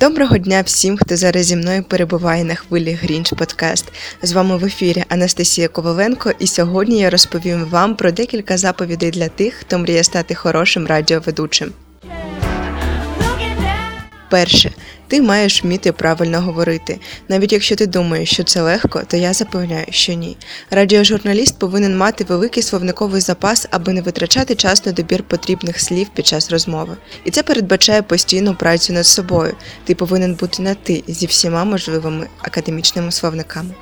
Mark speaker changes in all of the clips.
Speaker 1: Доброго дня всім, хто зараз зі мною перебуває на хвилі Грінч Подкаст. З вами в ефірі Анастасія Коваленко, і сьогодні я розповім вам про декілька заповідей для тих, хто мріє стати хорошим радіоведучим. Перше, ти маєш вміти правильно говорити. Навіть якщо ти думаєш, що це легко, то я запевняю, що ні. Радіожурналіст повинен мати великий словниковий запас, аби не витрачати час на добір потрібних слів під час розмови. І це передбачає постійну працю над собою. Ти повинен бути на ти зі всіма можливими академічними словниками.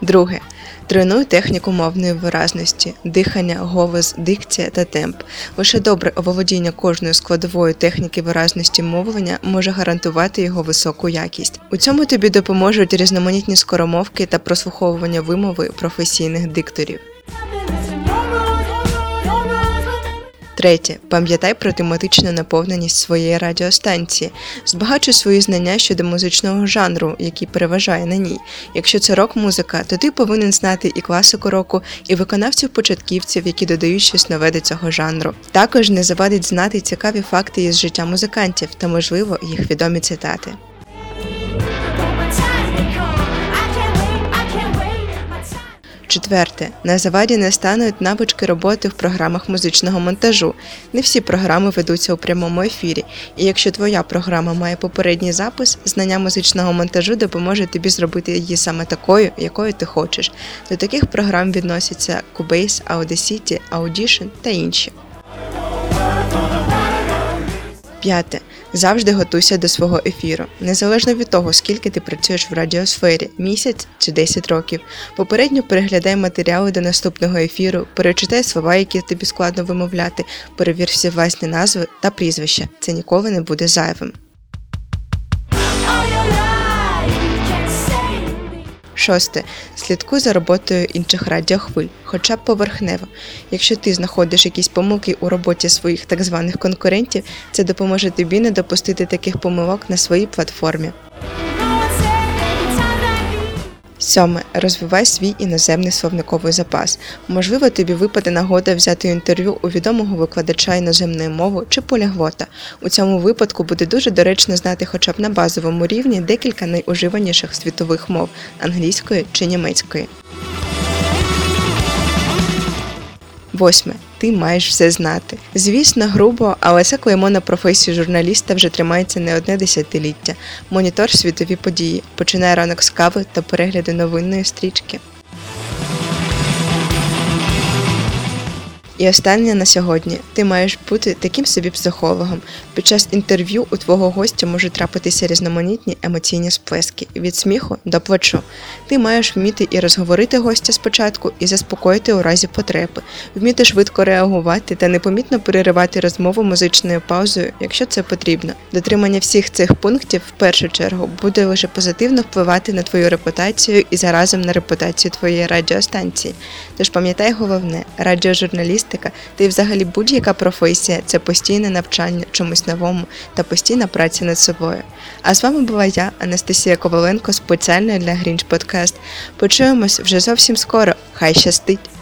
Speaker 1: Друге. Тренуй техніку мовної виразності, дихання, голос, дикція та темп. Лише добре оволодіння кожної складової техніки виразності мовлення може гарантувати його високу якість. У цьому тобі допоможуть різноманітні скоромовки та прослуховування вимови професійних дикторів. Третє. Пам'ятай про тематичну наповненість своєї радіостанції. Збагачуй свої знання щодо музичного жанру, який переважає на ній. Якщо це рок-музика, то ти повинен знати і класику року, і виконавців-початківців, які додають щось нове до цього жанру. Також не завадить знати цікаві факти із життя музикантів та, можливо, їх відомі цитати. Четверте, на заваді не стануть навички роботи в програмах музичного монтажу. Не всі програми ведуться у прямому ефірі, і якщо твоя програма має попередній запис, знання музичного монтажу допоможе тобі зробити її саме такою, якою ти хочеш. До таких програм відносяться Cubase, Audacity, Audition та інші. П'яте. Завжди готуйся до свого ефіру, незалежно від того, скільки ти працюєш в радіосфері місяць чи 10 років. Попередньо переглядай матеріали до наступного ефіру, перечитай слова, які тобі складно вимовляти, перевір всі власні назви та прізвища. Це ніколи не буде зайвим. Шосте. Слідкуй за роботою інших радіохвиль, хоча б поверхнево. Якщо ти знаходиш якісь помилки у роботі своїх так званих конкурентів, це допоможе тобі не допустити таких помилок на своїй платформі. Сьоме. Розвивай свій іноземний словниковий запас. Можливо, тобі випаде нагода взяти інтерв'ю у відомого викладача іноземної мови чи полягвота. У цьому випадку буде дуже доречно знати хоча б на базовому рівні декілька найуживаніших світових мов англійської чи німецької. Восьме. Ти маєш все знати. Звісно, грубо, але це клеймо на професію журналіста вже тримається не одне десятиліття. Монітор світові події. Починає ранок з кави та перегляду новинної стрічки. І останнє на сьогодні. Ти маєш бути таким собі психологом. Під час інтерв'ю у твого гостя можуть трапитися різноманітні емоційні сплески від сміху до плачу. Ти маєш вміти і розговорити гостя спочатку, і заспокоїти у разі потреби, вміти швидко реагувати та непомітно переривати розмову музичною паузою, якщо це потрібно. Дотримання всіх цих пунктів в першу чергу буде лише позитивно впливати на твою репутацію і заразом на репутацію твоєї радіостанції. Тож пам'ятай головне, радіожурналіст журналістика, та й взагалі будь-яка професія це постійне навчання чомусь новому та постійна праця над собою. А з вами була я, Анастасія Коваленко, спеціально для Грінч Подкаст. Почуємось вже зовсім скоро. Хай щастить!